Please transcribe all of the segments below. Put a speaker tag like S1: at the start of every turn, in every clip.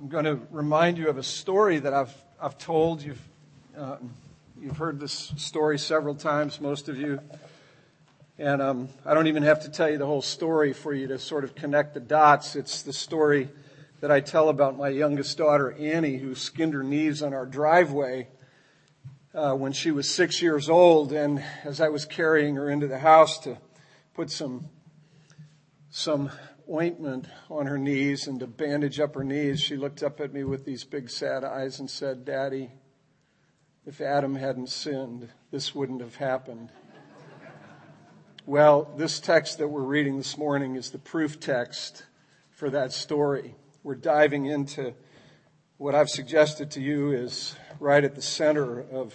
S1: I'm going to remind you of a story that I've, I've told. You've, uh, you've heard this story several times, most of you. And um, I don't even have to tell you the whole story for you to sort of connect the dots. It's the story that I tell about my youngest daughter, Annie, who skinned her knees on our driveway uh, when she was six years old. And as I was carrying her into the house to put some, some ointment on her knees and to bandage up her knees, she looked up at me with these big sad eyes and said, Daddy, if Adam hadn't sinned, this wouldn't have happened. Well, this text that we're reading this morning is the proof text for that story. We're diving into what I've suggested to you is right at the center of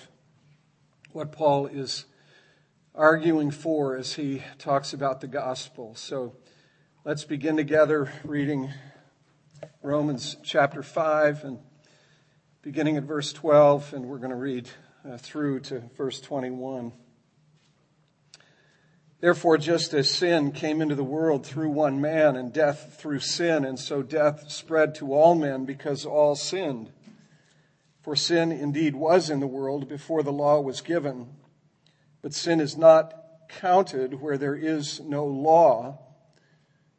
S1: what Paul is arguing for as he talks about the gospel. So Let's begin together reading Romans chapter 5 and beginning at verse 12, and we're going to read uh, through to verse 21. Therefore, just as sin came into the world through one man and death through sin, and so death spread to all men because all sinned. For sin indeed was in the world before the law was given, but sin is not counted where there is no law.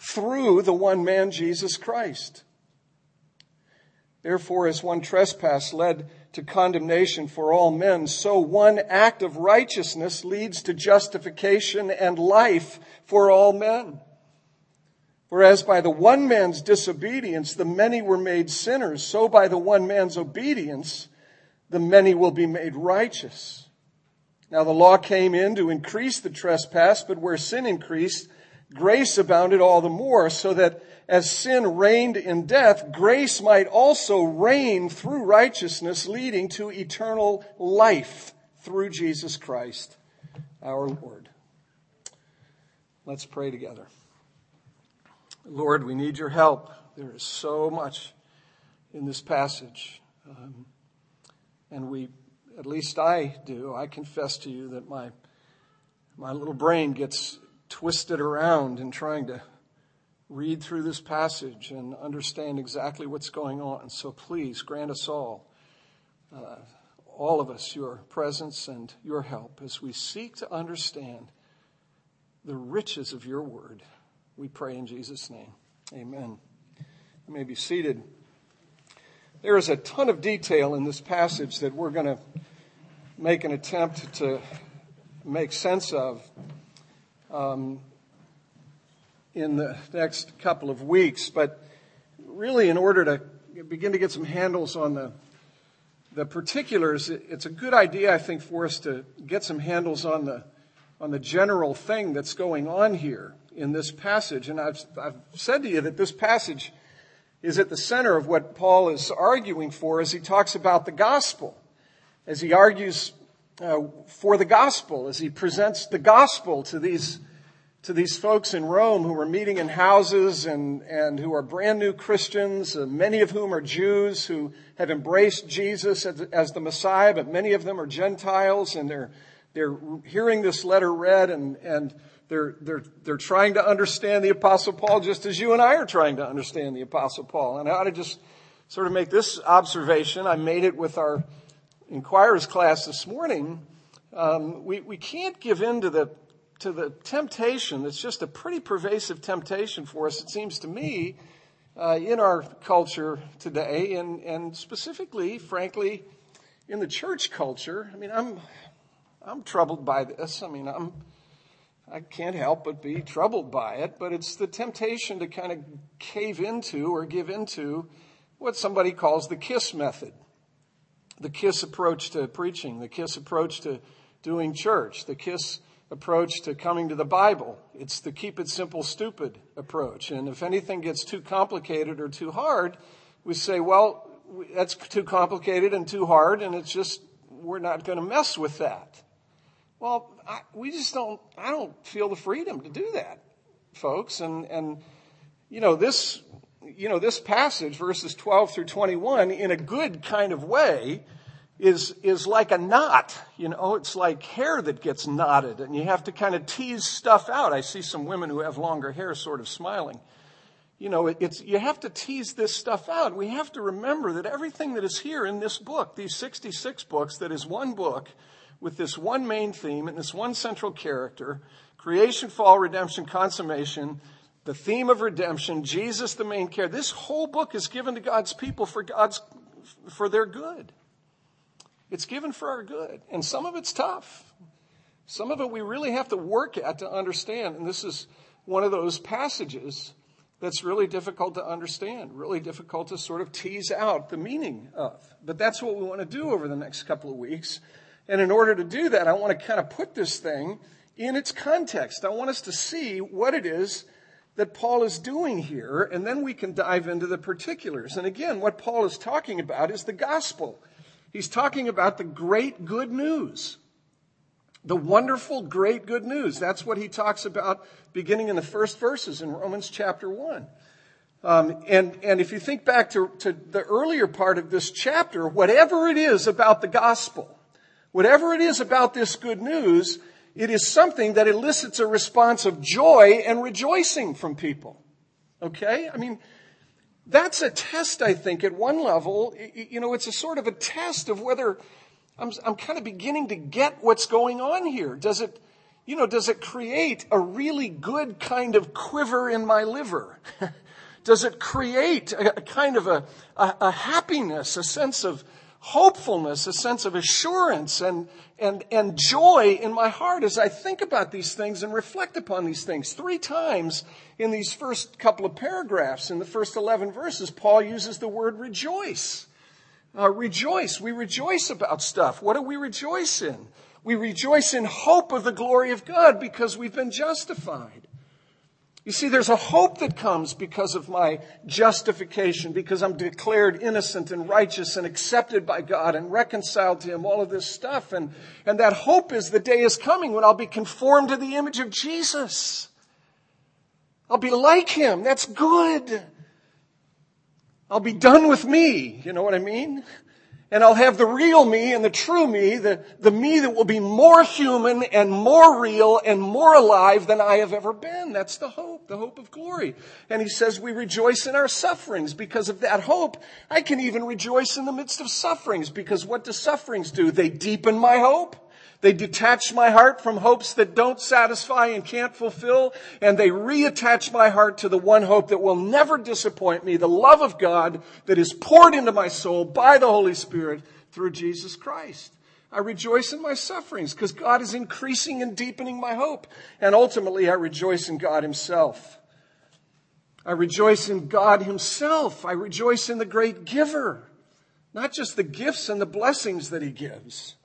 S1: through the one man, Jesus Christ. Therefore, as one trespass led to condemnation for all men, so one act of righteousness leads to justification and life for all men. Whereas by the one man's disobedience, the many were made sinners, so by the one man's obedience, the many will be made righteous. Now the law came in to increase the trespass, but where sin increased, grace abounded all the more, so that as sin reigned in death, grace might also reign through righteousness, leading to eternal life through Jesus Christ, our Lord. Let's pray together. Lord, we need your help. There is so much in this passage. Um, and we, at least I do, I confess to you that my, my little brain gets twisted around in trying to read through this passage and understand exactly what's going on. So please grant us all, uh, all of us, your presence and your help as we seek to understand the riches of your word. We pray in Jesus' name. Amen. You may be seated. There is a ton of detail in this passage that we're going to make an attempt to make sense of um, in the next couple of weeks. But really, in order to begin to get some handles on the the particulars, it's a good idea, I think, for us to get some handles on the on the general thing that's going on here in this passage. And I've I've said to you that this passage is at the center of what Paul is arguing for as he talks about the gospel, as he argues uh, for the gospel, as he presents the gospel to these to these folks in Rome who were meeting in houses and, and who are brand new Christians, uh, many of whom are Jews who have embraced Jesus as, as, the Messiah, but many of them are Gentiles and they're, they're hearing this letter read and, and they're, they're, they're trying to understand the Apostle Paul just as you and I are trying to understand the Apostle Paul. And I ought to just sort of make this observation. I made it with our inquirers class this morning. Um, we, we can't give in to the to the temptation that's just a pretty pervasive temptation for us, it seems to me, uh, in our culture today, and, and specifically, frankly, in the church culture. I mean, I'm, I'm troubled by this. I mean, I'm, I can't help but be troubled by it, but it's the temptation to kind of cave into or give into what somebody calls the KISS method. The KISS approach to preaching, the KISS approach to doing church, the KISS approach to coming to the Bible. It's the keep it simple, stupid approach. And if anything gets too complicated or too hard, we say, well, that's too complicated and too hard, and it's just, we're not going to mess with that. Well, I, we just don't, I don't feel the freedom to do that, folks. And, and, you know, this, you know, this passage, verses 12 through 21, in a good kind of way, is, is like a knot. You know, it's like hair that gets knotted and you have to kind of tease stuff out. I see some women who have longer hair sort of smiling. You know, it's, you have to tease this stuff out. We have to remember that everything that is here in this book, these 66 books, that is one book with this one main theme and this one central character, creation, fall, redemption, consummation, the theme of redemption, Jesus the main character. This whole book is given to God's people for God's, for their good. It's given for our good. And some of it's tough. Some of it we really have to work at to understand. And this is one of those passages that's really difficult to understand, really difficult to sort of tease out the meaning of. But that's what we want to do over the next couple of weeks. And in order to do that, I want to kind of put this thing in its context. I want us to see what it is that Paul is doing here, and then we can dive into the particulars. And again, what Paul is talking about is the gospel. He's talking about the great good news. The wonderful, great good news. That's what he talks about beginning in the first verses in Romans chapter 1. Um, and, and if you think back to, to the earlier part of this chapter, whatever it is about the gospel, whatever it is about this good news, it is something that elicits a response of joy and rejoicing from people. Okay? I mean, that's a test, I think, at one level. You know, it's a sort of a test of whether I'm, I'm kind of beginning to get what's going on here. Does it, you know, does it create a really good kind of quiver in my liver? does it create a, a kind of a, a, a happiness, a sense of, hopefulness, a sense of assurance and, and, and joy in my heart as I think about these things and reflect upon these things. Three times in these first couple of paragraphs, in the first 11 verses, Paul uses the word rejoice. Uh, rejoice. We rejoice about stuff. What do we rejoice in? We rejoice in hope of the glory of God because we've been justified. You see, there's a hope that comes because of my justification, because I'm declared innocent and righteous and accepted by God and reconciled to Him, all of this stuff. And, and that hope is the day is coming when I'll be conformed to the image of Jesus. I'll be like Him. That's good. I'll be done with me. You know what I mean? And I'll have the real me and the true me, the, the me that will be more human and more real and more alive than I have ever been. That's the hope, the hope of glory. And he says we rejoice in our sufferings because of that hope. I can even rejoice in the midst of sufferings because what do sufferings do? They deepen my hope. They detach my heart from hopes that don't satisfy and can't fulfill, and they reattach my heart to the one hope that will never disappoint me, the love of God that is poured into my soul by the Holy Spirit through Jesus Christ. I rejoice in my sufferings because God is increasing and deepening my hope. And ultimately, I rejoice in God Himself. I rejoice in God Himself. I rejoice in the great giver, not just the gifts and the blessings that He gives.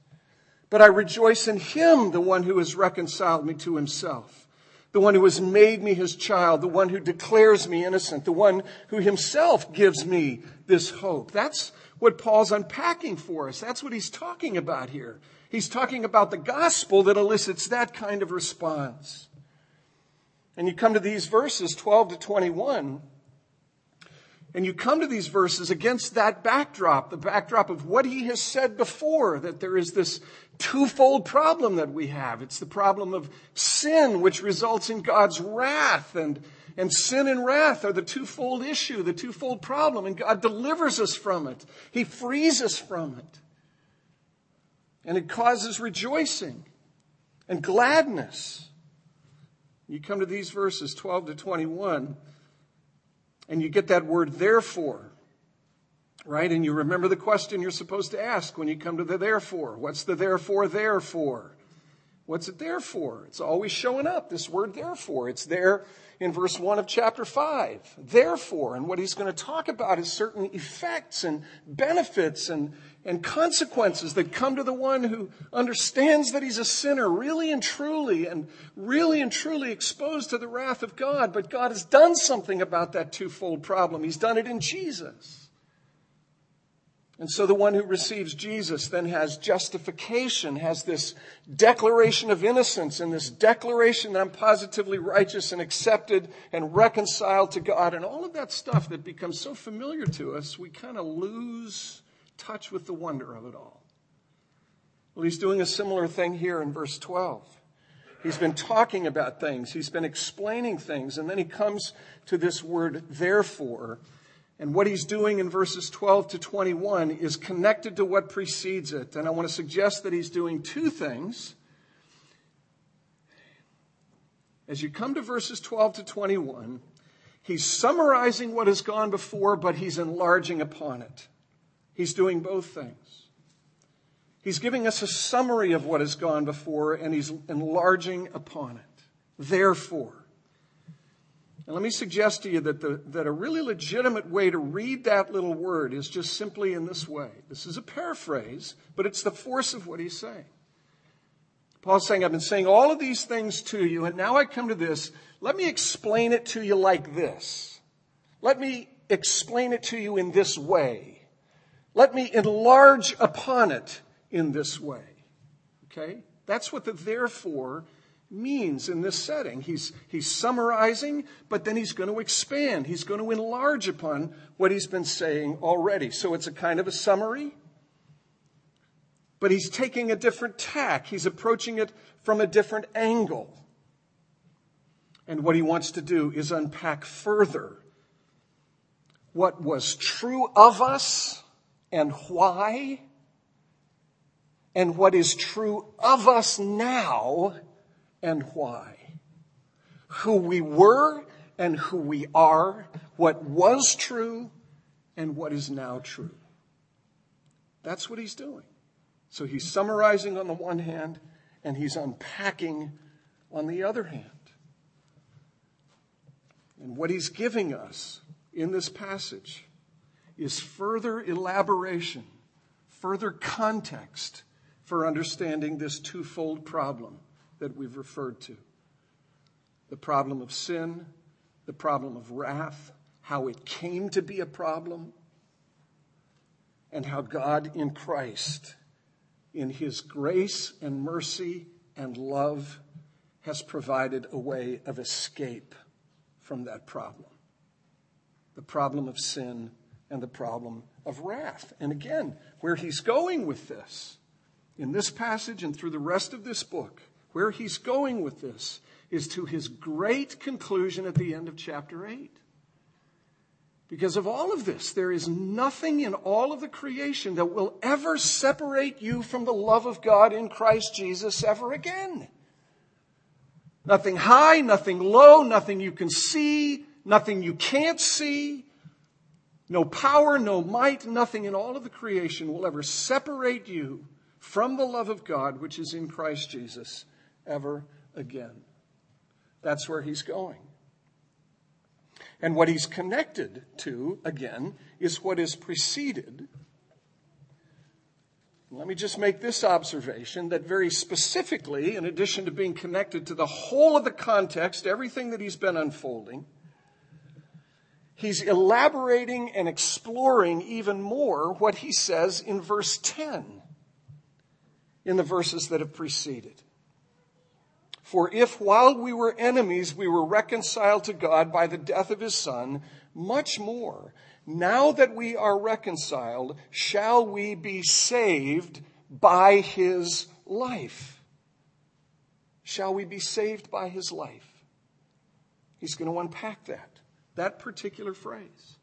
S1: But I rejoice in him, the one who has reconciled me to himself, the one who has made me his child, the one who declares me innocent, the one who himself gives me this hope. That's what Paul's unpacking for us. That's what he's talking about here. He's talking about the gospel that elicits that kind of response. And you come to these verses 12 to 21, and you come to these verses against that backdrop, the backdrop of what he has said before, that there is this twofold problem that we have. It's the problem of sin, which results in God's wrath. And, and sin and wrath are the twofold issue, the twofold problem. And God delivers us from it. He frees us from it. And it causes rejoicing and gladness. You come to these verses 12 to 21. And you get that word therefore, right? And you remember the question you're supposed to ask when you come to the therefore. What's the therefore there for? What's it there for? It's always showing up, this word therefore. It's there in verse 1 of chapter 5. Therefore, and what he's going to talk about is certain effects and benefits and, and consequences that come to the one who understands that he's a sinner, really and truly, and really and truly exposed to the wrath of God. But God has done something about that twofold problem. He's done it in Jesus. And so the one who receives Jesus then has justification, has this declaration of innocence and this declaration that I'm positively righteous and accepted and reconciled to God and all of that stuff that becomes so familiar to us, we kind of lose touch with the wonder of it all. Well, he's doing a similar thing here in verse 12. He's been talking about things. He's been explaining things. And then he comes to this word, therefore. And what he's doing in verses 12 to 21 is connected to what precedes it. And I want to suggest that he's doing two things. As you come to verses 12 to 21, he's summarizing what has gone before, but he's enlarging upon it. He's doing both things. He's giving us a summary of what has gone before, and he's enlarging upon it. Therefore, and let me suggest to you that, the, that a really legitimate way to read that little word is just simply in this way. This is a paraphrase, but it's the force of what he's saying. Paul's saying, I've been saying all of these things to you, and now I come to this. Let me explain it to you like this. Let me explain it to you in this way. Let me enlarge upon it in this way. Okay? That's what the therefore means in this setting. He's, he's summarizing, but then he's going to expand. He's going to enlarge upon what he's been saying already. So it's a kind of a summary, but he's taking a different tack. He's approaching it from a different angle. And what he wants to do is unpack further what was true of us and why, and what is true of us now and why. Who we were and who we are, what was true and what is now true. That's what he's doing. So he's summarizing on the one hand and he's unpacking on the other hand. And what he's giving us in this passage is further elaboration, further context for understanding this twofold problem that we've referred to the problem of sin, the problem of wrath, how it came to be a problem, and how God in Christ, in his grace and mercy and love, has provided a way of escape from that problem the problem of sin and the problem of wrath. And again, where he's going with this, in this passage and through the rest of this book, where he's going with this is to his great conclusion at the end of chapter 8. Because of all of this, there is nothing in all of the creation that will ever separate you from the love of God in Christ Jesus ever again. Nothing high, nothing low, nothing you can see, nothing you can't see, no power, no might, nothing in all of the creation will ever separate you from the love of God which is in Christ Jesus ever again. That's where he's going. And what he's connected to, again, is what is preceded. Let me just make this observation that very specifically, in addition to being connected to the whole of the context, everything that he's been unfolding, he's elaborating and exploring even more what he says in verse 10 in the verses that have preceded. For if while we were enemies we were reconciled to God by the death of his son, much more, now that we are reconciled, shall we be saved by his life. Shall we be saved by his life? He's going to unpack that, that particular phrase.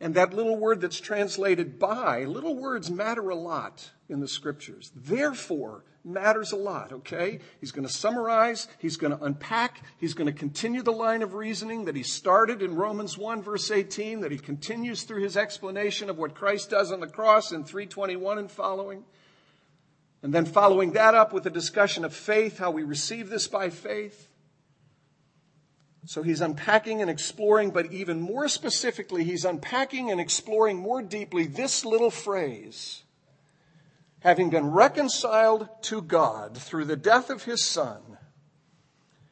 S1: And that little word that's translated by, little words matter a lot in the scriptures. Therefore, matters a lot, okay? He's going to summarize, he's going to unpack, he's going to continue the line of reasoning that he started in Romans 1 verse 18, that he continues through his explanation of what Christ does on the cross in 321 and following. And then following that up with a discussion of faith, how we receive this by faith. So he's unpacking and exploring, but even more specifically, he's unpacking and exploring more deeply this little phrase. Having been reconciled to God through the death of his son,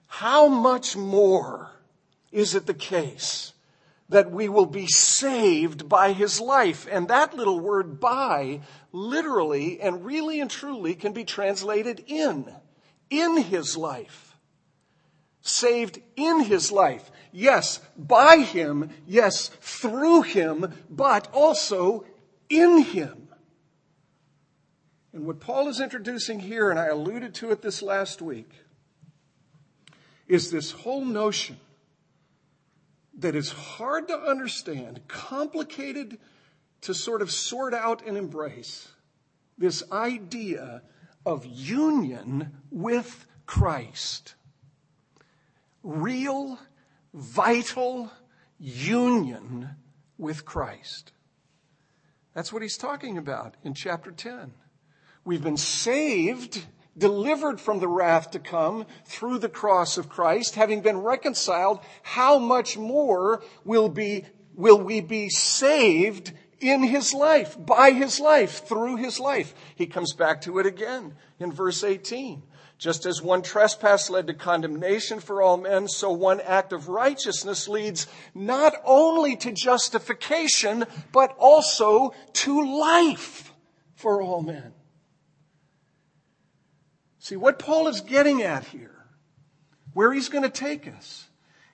S1: how much more is it the case that we will be saved by his life? And that little word by literally and really and truly can be translated in, in his life saved in his life. Yes, by him. Yes, through him, but also in him. And what Paul is introducing here, and I alluded to it this last week, is this whole notion that is hard to understand, complicated to sort of sort out and embrace. This idea of union with Christ real, vital union with Christ. That's what he's talking about in chapter 10. We've been saved, delivered from the wrath to come through the cross of Christ, having been reconciled. How much more will be, will we be saved in his life, by his life, through his life? He comes back to it again in verse 18. Just as one trespass led to condemnation for all men, so one act of righteousness leads not only to justification, but also to life for all men. See, what Paul is getting at here, where he's going to take us,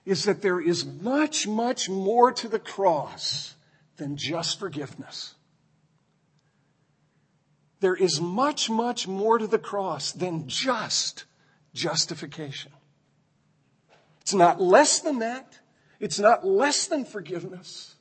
S1: is that there is much, much more to the cross than just forgiveness. There is much, much more to the cross than just justification. It's not less than that. It's not less than forgiveness.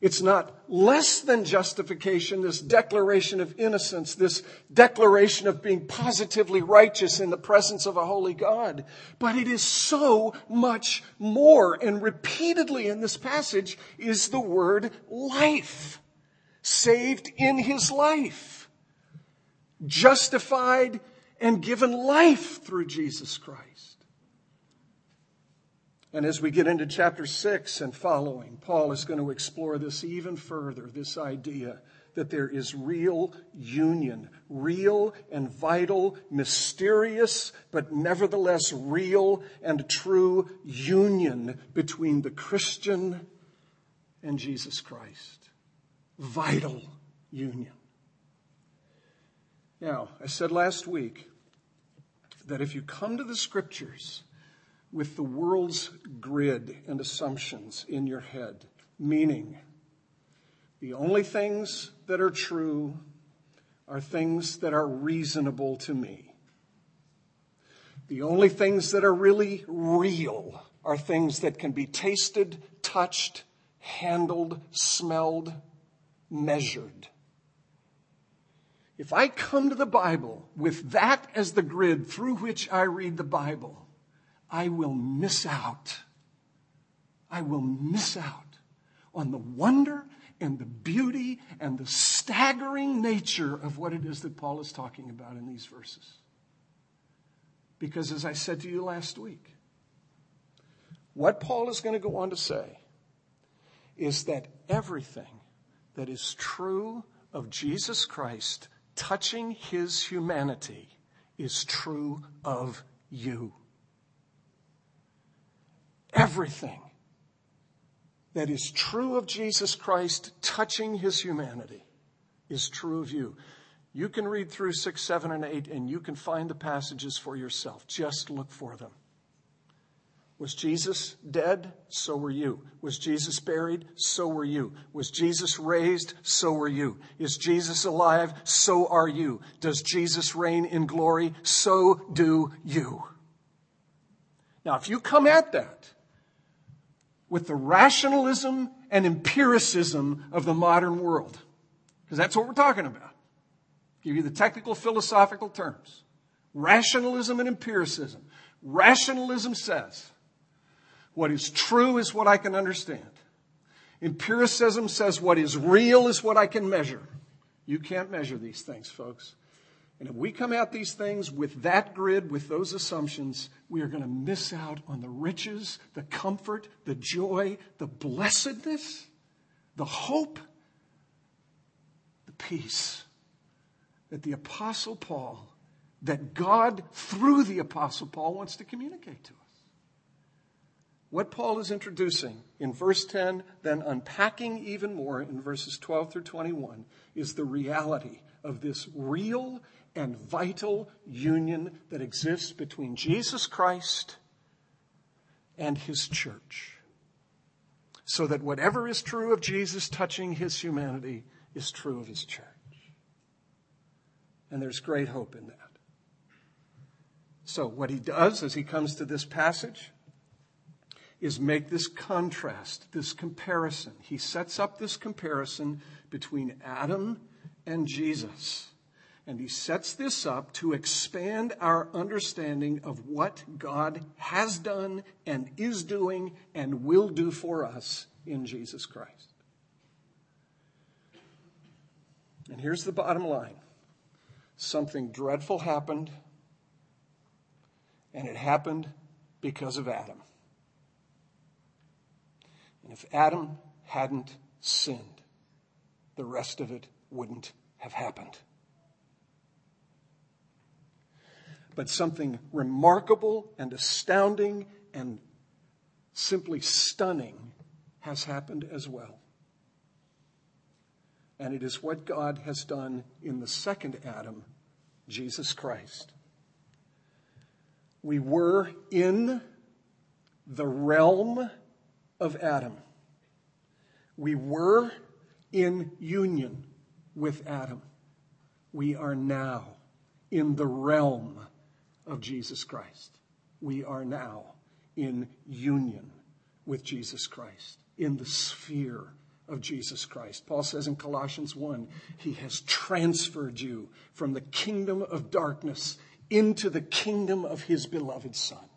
S1: It's not less than justification, this declaration of innocence, this declaration of being positively righteous in the presence of a holy God. But it is so much more. And repeatedly in this passage is the word life saved in his life, justified and given life through Jesus Christ. And as we get into chapter 6 and following, Paul is going to explore this even further this idea that there is real union, real and vital, mysterious, but nevertheless real and true union between the Christian and Jesus Christ vital union. Now, I said last week that if you come to the scriptures with the world's grid and assumptions in your head, meaning the only things that are true are things that are reasonable to me. The only things that are really real are things that can be tasted, touched, handled, smelled, measured. If I come to the Bible with that as the grid through which I read the Bible, I will miss out. I will miss out on the wonder and the beauty and the staggering nature of what it is that Paul is talking about in these verses. Because as I said to you last week, what Paul is going to go on to say is that everything that is true of Jesus Christ touching his humanity is true of you. Everything that is true of Jesus Christ touching his humanity is true of you. You can read through 6, 7, and 8, and you can find the passages for yourself. Just look for them. Was Jesus dead? So were you. Was Jesus buried? So were you. Was Jesus raised? So were you. Is Jesus alive? So are you. Does Jesus reign in glory? So do you. Now, if you come at that with the rationalism and empiricism of the modern world, because that's what we're talking about, give you the technical philosophical terms rationalism and empiricism. Rationalism says, what is true is what I can understand. Empiricism says what is real is what I can measure. You can't measure these things, folks. And if we come at these things with that grid, with those assumptions, we are going to miss out on the riches, the comfort, the joy, the blessedness, the hope, the peace that the Apostle Paul, that God through the Apostle Paul wants to communicate to us. What Paul is introducing in verse 10, then unpacking even more in verses 12 through 21, is the reality of this real and vital union that exists between Jesus Christ and his church. So that whatever is true of Jesus touching his humanity is true of his church. And there's great hope in that. So what he does as he comes to this passage is make this contrast, this comparison. He sets up this comparison between Adam and Jesus. And he sets this up to expand our understanding of what God has done and is doing and will do for us in Jesus Christ. And here's the bottom line something dreadful happened, and it happened because of Adam. And if Adam hadn't sinned, the rest of it wouldn't have happened. But something remarkable and astounding and simply stunning has happened as well. And it is what God has done in the second Adam, Jesus Christ. We were in the realm of Adam. We were in union with Adam. We are now in the realm of Jesus Christ. We are now in union with Jesus Christ, in the sphere of Jesus Christ. Paul says in Colossians 1, he has transferred you from the kingdom of darkness into the kingdom of his beloved Son.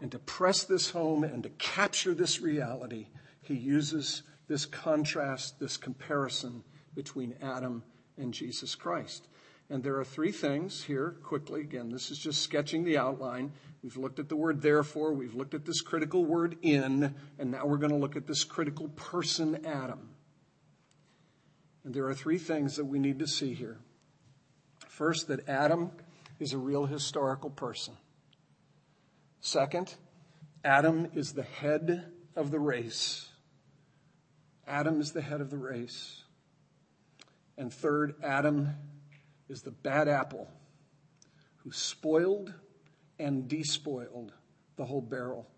S1: And to press this home and to capture this reality, he uses this contrast, this comparison between Adam and Jesus Christ. And there are three things here quickly. Again, this is just sketching the outline. We've looked at the word therefore, we've looked at this critical word in, and now we're going to look at this critical person, Adam. And there are three things that we need to see here. First, that Adam is a real historical person. Second, Adam is the head of the race. Adam is the head of the race. And third, Adam is the bad apple who spoiled and despoiled the whole barrel.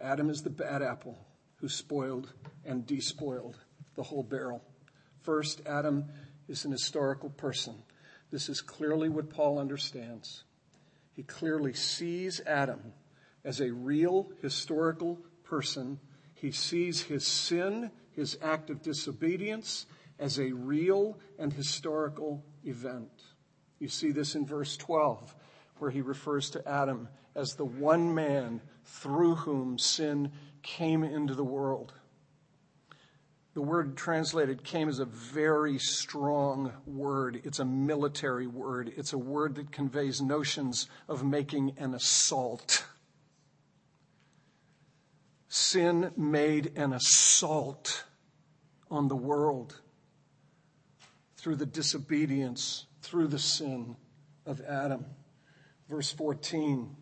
S1: Adam is the bad apple who spoiled and despoiled the whole barrel. First, Adam is an historical person. This is clearly what Paul understands. He clearly sees Adam as a real historical person. He sees his sin, his act of disobedience, as a real and historical event. You see this in verse 12, where he refers to Adam as the one man through whom sin came into the world. The word translated came is a very strong word. It's a military word. It's a word that conveys notions of making an assault. Sin made an assault on the world through the disobedience, through the sin of Adam. Verse 14,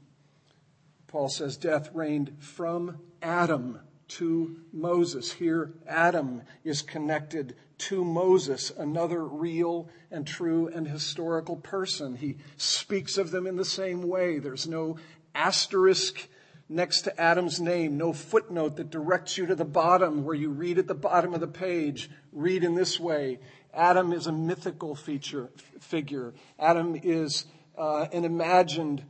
S1: Paul says, Death reigned from Adam to Moses. Here, Adam is connected to Moses, another real and true and historical person. He speaks of them in the same way. There's no asterisk next to Adam's name, no footnote that directs you to the bottom where you read at the bottom of the page, read in this way. Adam is a mythical feature, figure. Adam is uh, an imagined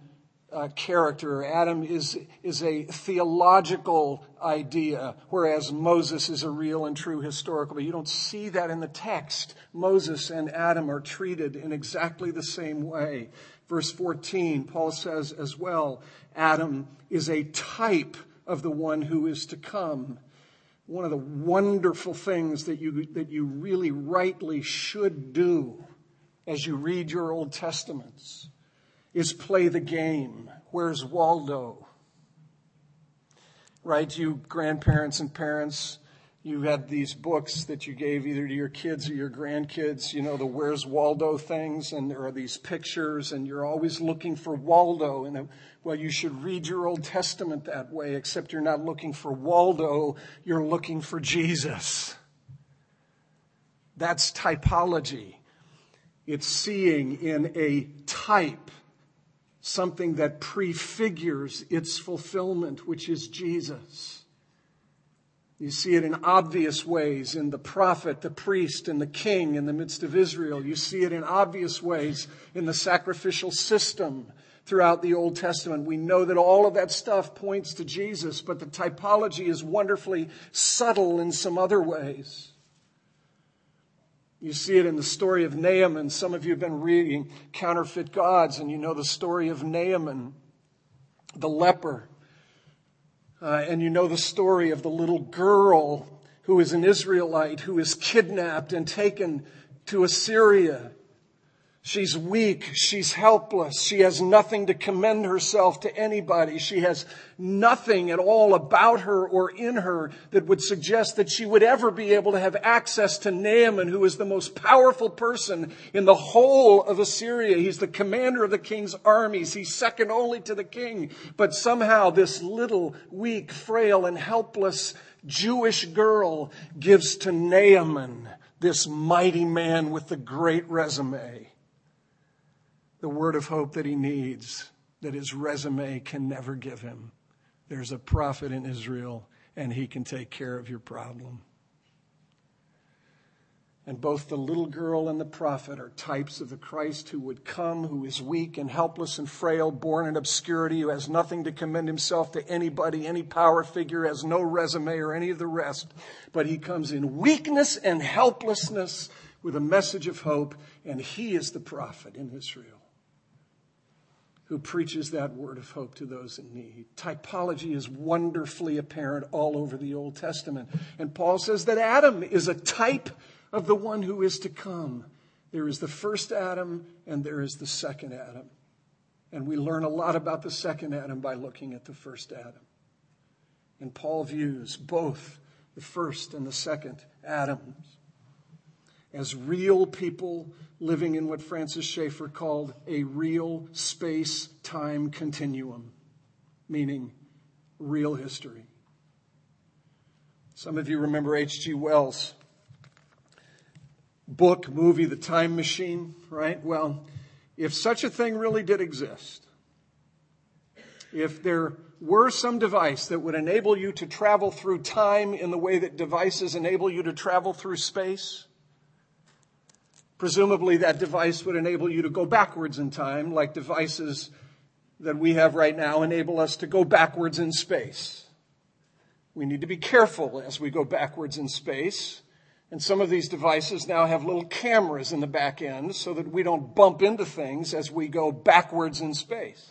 S1: uh, character. Adam is, is a theological idea, whereas Moses is a real and true historical. But you don't see that in the text. Moses and Adam are treated in exactly the same way. Verse 14, Paul says as well, Adam is a type of the one who is to come. One of the wonderful things that you, that you really rightly should do as you read your Old Testaments is play the game. Where's Waldo? Right? You grandparents and parents, you had these books that you gave either to your kids or your grandkids, you know, the Where's Waldo things, and there are these pictures, and you're always looking for Waldo. And uh, well, you should read your Old Testament that way, except you're not looking for Waldo, you're looking for Jesus. That's typology. It's seeing in a type something that prefigures its fulfillment, which is Jesus. You see it in obvious ways in the prophet, the priest, and the king in the midst of Israel. You see it in obvious ways in the sacrificial system throughout the Old Testament. We know that all of that stuff points to Jesus, but the typology is wonderfully subtle in some other ways. You see it in the story of Naaman. Some of you have been reading Counterfeit Gods, and you know the story of Naaman, the leper. Uh, and you know the story of the little girl who is an Israelite who is kidnapped and taken to Assyria She's weak. She's helpless. She has nothing to commend herself to anybody. She has nothing at all about her or in her that would suggest that she would ever be able to have access to Naaman, who is the most powerful person in the whole of Assyria. He's the commander of the king's armies. He's second only to the king. But somehow this little, weak, frail, and helpless Jewish girl gives to Naaman this mighty man with the great resume the word of hope that he needs, that his resume can never give him. There's a prophet in Israel, and he can take care of your problem. And both the little girl and the prophet are types of the Christ who would come, who is weak and helpless and frail, born in obscurity, who has nothing to commend himself to anybody, any power figure, has no resume or any of the rest. But he comes in weakness and helplessness with a message of hope, and he is the prophet in Israel who preaches that word of hope to those in need. Typology is wonderfully apparent all over the Old Testament. And Paul says that Adam is a type of the one who is to come. There is the first Adam and there is the second Adam. And we learn a lot about the second Adam by looking at the first Adam. And Paul views both the first and the second Adams as real people living in what Francis Schaeffer called a real space time continuum, meaning real history. Some of you remember H.G. Wells' book, movie, The Time Machine, right? Well, if such a thing really did exist, if there were some device that would enable you to travel through time in the way that devices enable you to travel through space, Presumably, that device would enable you to go backwards in time, like devices that we have right now enable us to go backwards in space. We need to be careful as we go backwards in space. And some of these devices now have little cameras in the back end so that we don't bump into things as we go backwards in space.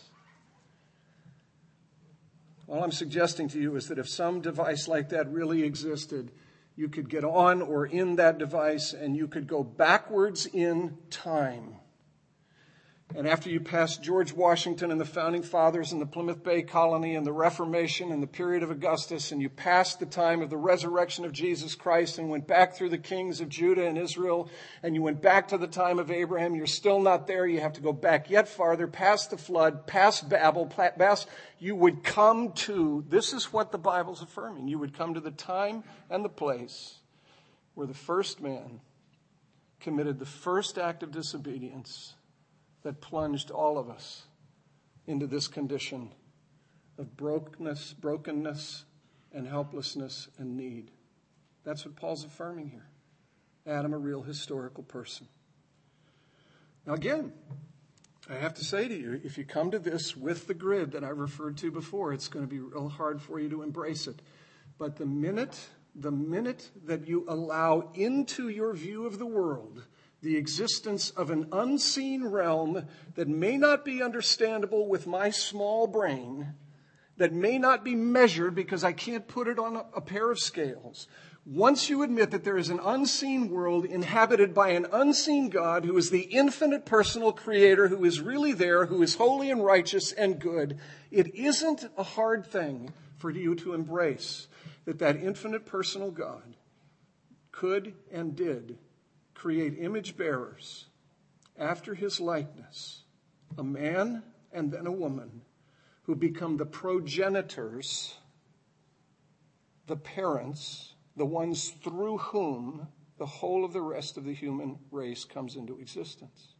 S1: All I'm suggesting to you is that if some device like that really existed, you could get on or in that device and you could go backwards in time. And after you pass George Washington and the founding fathers and the Plymouth Bay colony and the Reformation and the period of Augustus, and you passed the time of the resurrection of Jesus Christ and went back through the kings of Judah and Israel, and you went back to the time of Abraham, you're still not there. You have to go back yet farther, past the flood, past Babel, past, you would come to, this is what the Bible's affirming, you would come to the time and the place where the first man committed the first act of disobedience that plunged all of us into this condition of brokenness, brokenness and helplessness and need. That's what Paul's affirming here. Adam, a real historical person. Now, again, I have to say to you, if you come to this with the grid that I referred to before, it's going to be real hard for you to embrace it. But the minute, the minute that you allow into your view of the world the existence of an unseen realm that may not be understandable with my small brain, that may not be measured because I can't put it on a, pair of scales. Once you admit that there is an unseen world inhabited by an unseen God who is the infinite personal creator, who is really there, who is holy and righteous and good, it isn't a hard thing for you to embrace that that infinite personal God could and did create image bearers after his likeness, a man and then a woman who become the progenitors, the parents, the ones through whom the whole of the rest of the human race comes into existence.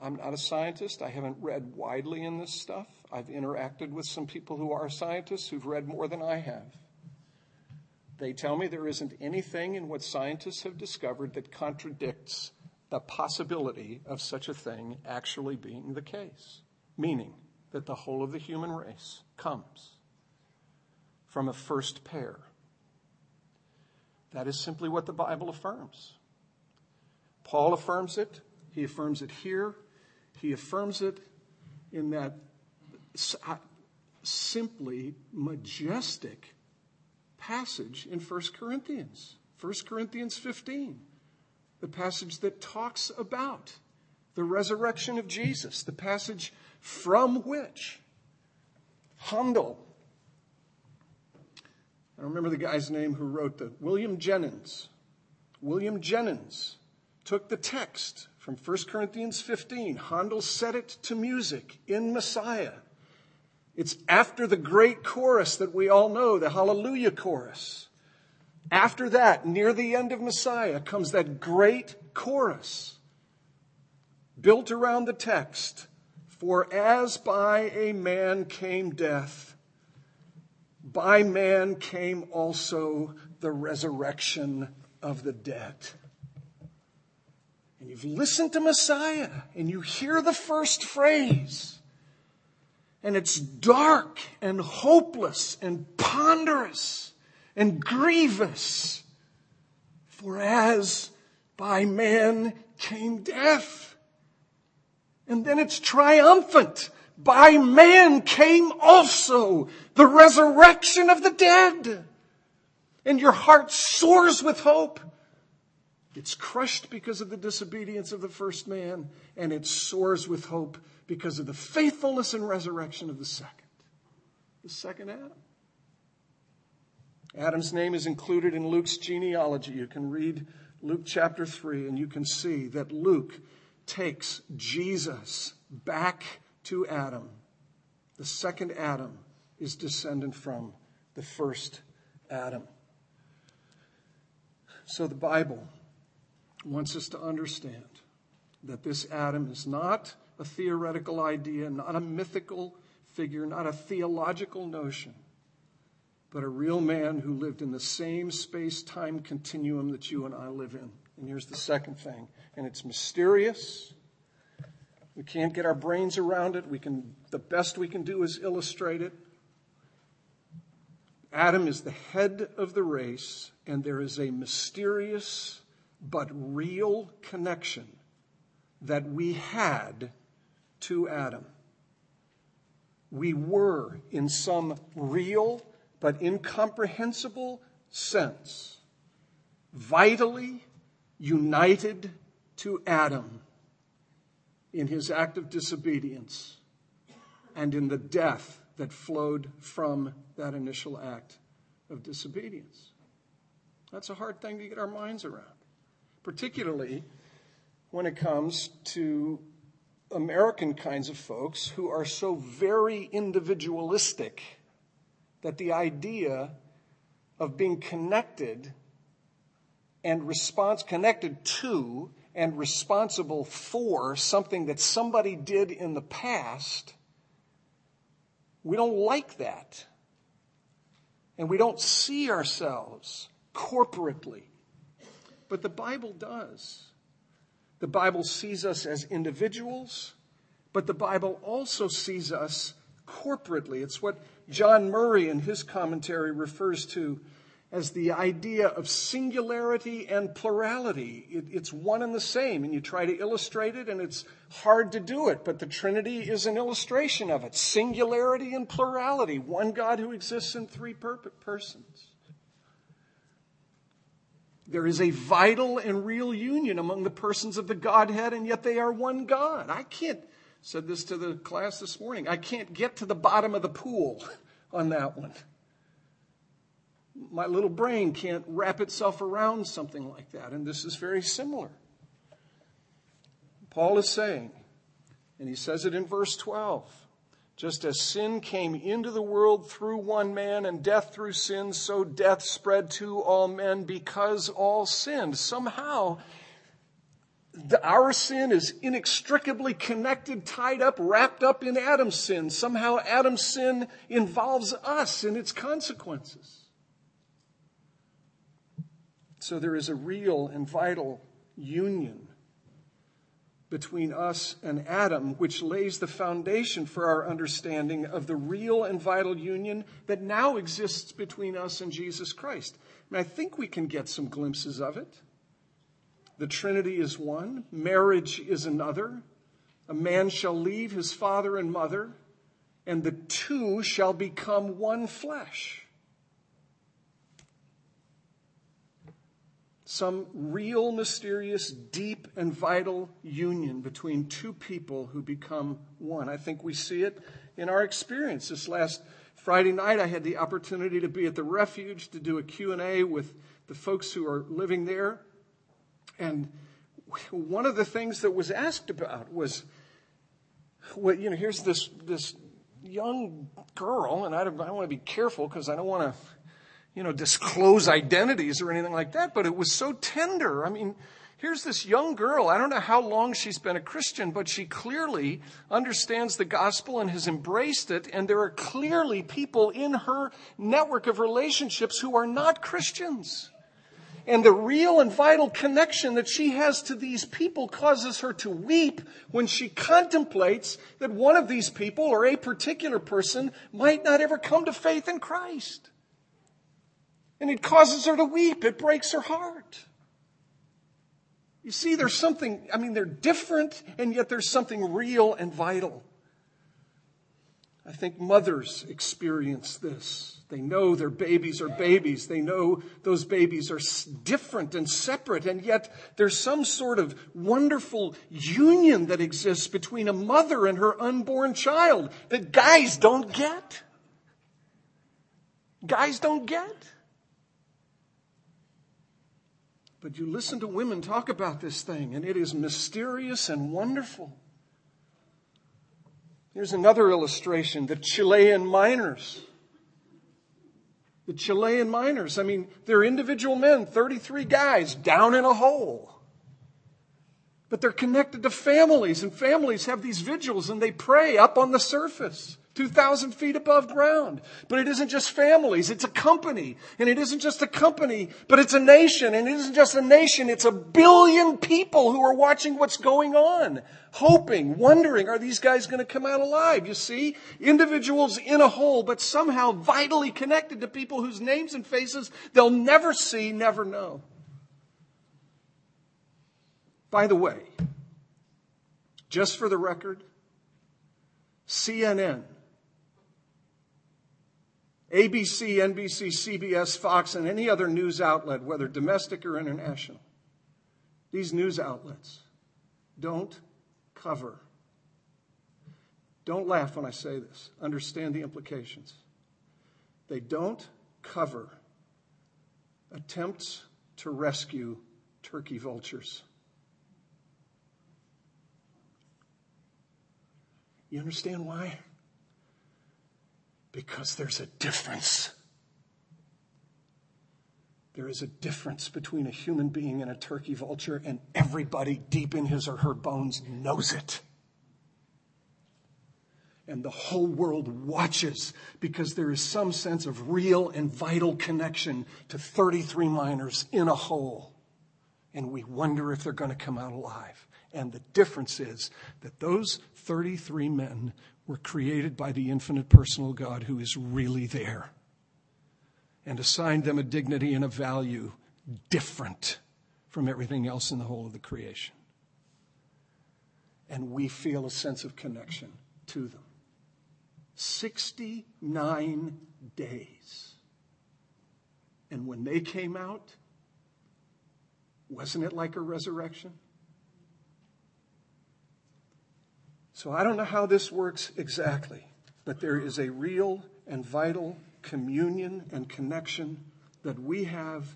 S1: I'm not a scientist. I haven't read widely in this stuff. I've interacted with some people who are scientists who've read more than I have. They tell me there isn't anything in what scientists have discovered that contradicts the possibility of such a thing actually being the case. Meaning that the whole of the human race comes from a first pair. That is simply what the Bible affirms. Paul affirms it. He affirms it here. He affirms it in that uh, simply majestic passage in 1 Corinthians, 1 Corinthians 15, the passage that talks about the resurrection of Jesus, the passage from which Handel, I remember the guy's name who wrote the, William Jennings. William Jennings took the text from 1 Corinthians 15. Handel set it to music in Messiah. It's after the great chorus that we all know, the Hallelujah chorus. After that, near the end of Messiah, comes that great chorus built around the text. For as by a man came death, by man came also the resurrection of the dead. And you've listened to Messiah and you hear the first phrase. And it's dark and hopeless and ponderous and grievous. For as by man came death. And then it's triumphant by man came also the resurrection of the dead. And your heart soars with hope. It's crushed because of the disobedience of the first man, and it soars with hope because of the faithfulness and resurrection of the second. The second Adam. Adam's name is included in Luke's genealogy. You can read Luke chapter 3, and you can see that Luke takes Jesus back to Adam. The second Adam is descendant from the first Adam. So the Bible wants us to understand that this Adam is not a theoretical idea, not a mythical figure, not a theological notion, but a real man who lived in the same space time continuum that you and I live in. And here's the second thing, and it's mysterious we can't get our brains around it. We can, the best we can do is illustrate it. Adam is the head of the race, and there is a mysterious but real connection that we had to Adam. We were, in some real but incomprehensible sense, vitally united to Adam in his act of disobedience and in the death that flowed from that initial act of disobedience. That's a hard thing to get our minds around, particularly when it comes to American kinds of folks who are so very individualistic that the idea of being connected and response connected to and responsible for something that somebody did in the past, we don't like that. And we don't see ourselves corporately. But the Bible does. The Bible sees us as individuals, but the Bible also sees us corporately. It's what John Murray in his commentary refers to as the idea of singularity and plurality. It, it's one and the same, and you try to illustrate it, and it's hard to do it, but the Trinity is an illustration of it. Singularity and plurality, one God who exists in three per- persons. There is a vital and real union among the persons of the Godhead, and yet they are one God. I can't, said this to the class this morning, I can't get to the bottom of the pool on that one. My little brain can't wrap itself around something like that, and this is very similar. Paul is saying, and he says it in verse 12 just as sin came into the world through one man and death through sin, so death spread to all men because all sinned. Somehow, the, our sin is inextricably connected, tied up, wrapped up in Adam's sin. Somehow, Adam's sin involves us in its consequences. So, there is a real and vital union between us and Adam, which lays the foundation for our understanding of the real and vital union that now exists between us and Jesus Christ. And I think we can get some glimpses of it. The Trinity is one, marriage is another. A man shall leave his father and mother, and the two shall become one flesh. Some real, mysterious, deep, and vital union between two people who become one. I think we see it in our experience. This last Friday night, I had the opportunity to be at the refuge to do a Q&A with the folks who are living there. And one of the things that was asked about was, well, you know, here's this, this young girl, and I, I want to be careful because I don't want to you know, disclose identities or anything like that, but it was so tender. I mean, here's this young girl. I don't know how long she's been a Christian, but she clearly understands the gospel and has embraced it. And there are clearly people in her network of relationships who are not Christians. And the real and vital connection that she has to these people causes her to weep when she contemplates that one of these people or a particular person might not ever come to faith in Christ. And it causes her to weep. It breaks her heart. You see, there's something, I mean, they're different, and yet there's something real and vital. I think mothers experience this. They know their babies are babies. They know those babies are different and separate, and yet there's some sort of wonderful union that exists between a mother and her unborn child that guys don't get. Guys don't get. But you listen to women talk about this thing, and it is mysterious and wonderful. Here's another illustration the Chilean miners. The Chilean miners, I mean, they're individual men, 33 guys down in a hole. But they're connected to families, and families have these vigils and they pray up on the surface. 2,000 feet above ground. But it isn't just families, it's a company. And it isn't just a company, but it's a nation. And it isn't just a nation, it's a billion people who are watching what's going on, hoping, wondering, are these guys going to come out alive? You see, individuals in a whole, but somehow vitally connected to people whose names and faces they'll never see, never know. By the way, just for the record, CNN ABC, NBC, CBS, Fox, and any other news outlet, whether domestic or international, these news outlets don't cover. Don't laugh when I say this. Understand the implications. They don't cover attempts to rescue turkey vultures. You understand why? Because there's a difference. There is a difference between a human being and a turkey vulture, and everybody deep in his or her bones knows it. And the whole world watches because there is some sense of real and vital connection to 33 miners in a hole. And we wonder if they're going to come out alive. And the difference is that those 33 men were created by the infinite personal God who is really there. and assigned them a dignity and a value different from everything else in the whole of the creation. And we feel a sense of connection to them. 69 days. And when they came out, wasn't it like a resurrection? So I don't know how this works exactly, but there is a real and vital communion and connection that we have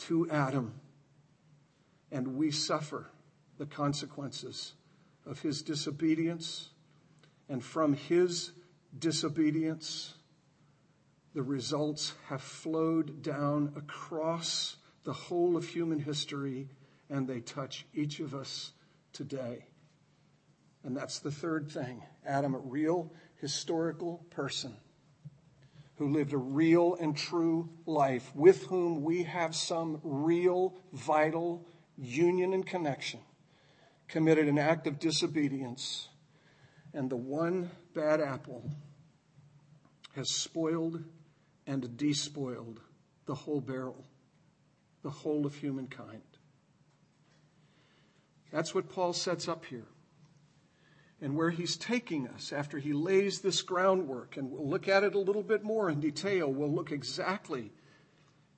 S1: to Adam, and we suffer the consequences of his disobedience, and from his disobedience, the results have flowed down across the whole of human history, and they touch each of us today. And that's the third thing Adam, a real historical person who lived a real and true life, with whom we have some real, vital union and connection, committed an act of disobedience, and the one bad apple has spoiled and despoiled the whole barrel, the whole of humankind. That's what Paul sets up here and where he's taking us after he lays this groundwork. And we'll look at it a little bit more in detail. We'll look exactly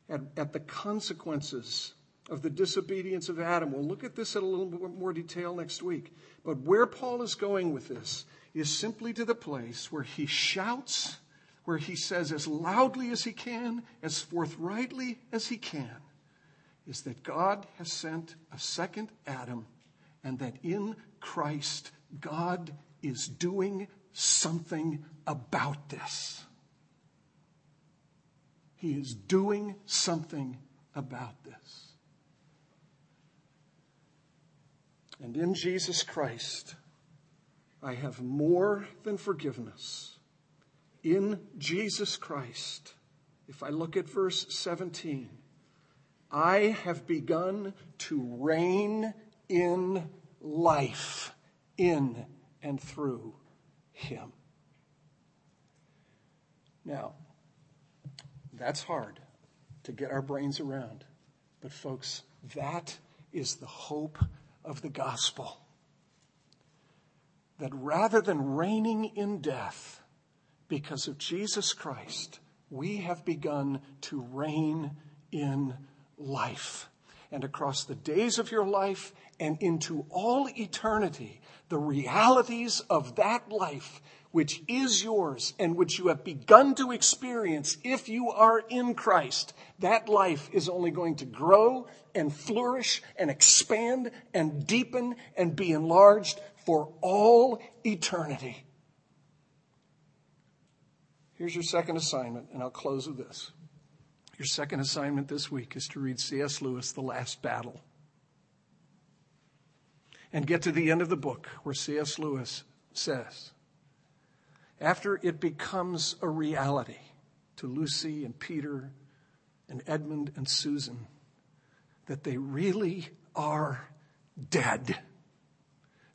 S1: at, at the consequences of the disobedience of Adam. We'll look at this in a little bit more detail next week. But where Paul is going with this is simply to the place where he shouts, where he says as loudly as he can, as forthrightly as he can, is that God has sent a second Adam and that in Christ God is doing something about this. He is doing something about this. And in Jesus Christ, I have more than forgiveness. In Jesus Christ, if I look at verse 17, I have begun to reign in life in and through him. Now, that's hard to get our brains around. But, folks, that is the hope of the gospel. That rather than reigning in death because of Jesus Christ, we have begun to reign in life. And across the days of your life and into all eternity, the realities of that life which is yours and which you have begun to experience if you are in Christ, that life is only going to grow and flourish and expand and deepen and be enlarged for all eternity. Here's your second assignment, and I'll close with this. Your second assignment this week is to read C.S. Lewis' The Last Battle and get to the end of the book where C.S. Lewis says, after it becomes a reality to Lucy and Peter and Edmund and Susan that they really are dead,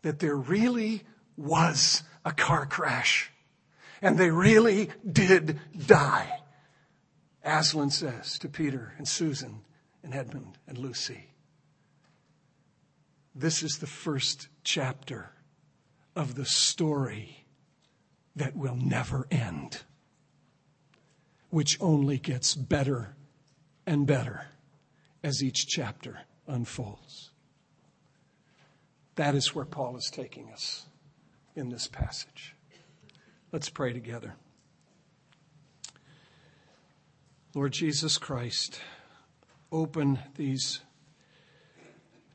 S1: that there really was a car crash, and they really did die. Aslan says to Peter and Susan and Edmund and Lucy, this is the first chapter of the story that will never end, which only gets better and better as each chapter unfolds. That is where Paul is taking us in this passage. Let's pray together. Lord Jesus Christ, open these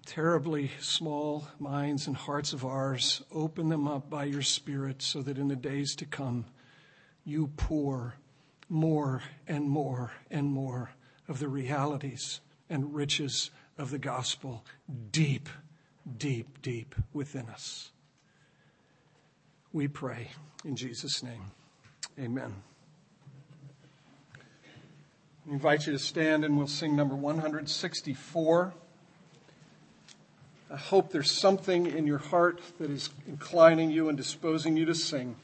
S1: terribly small minds and hearts of ours, open them up by your Spirit so that in the days to come, you pour more and more and more of the realities and riches of the gospel deep, deep, deep within us. We pray in Jesus' name. Amen. I invite you to stand and we'll sing number 164. I hope there's something in your heart that is inclining you and disposing you to sing.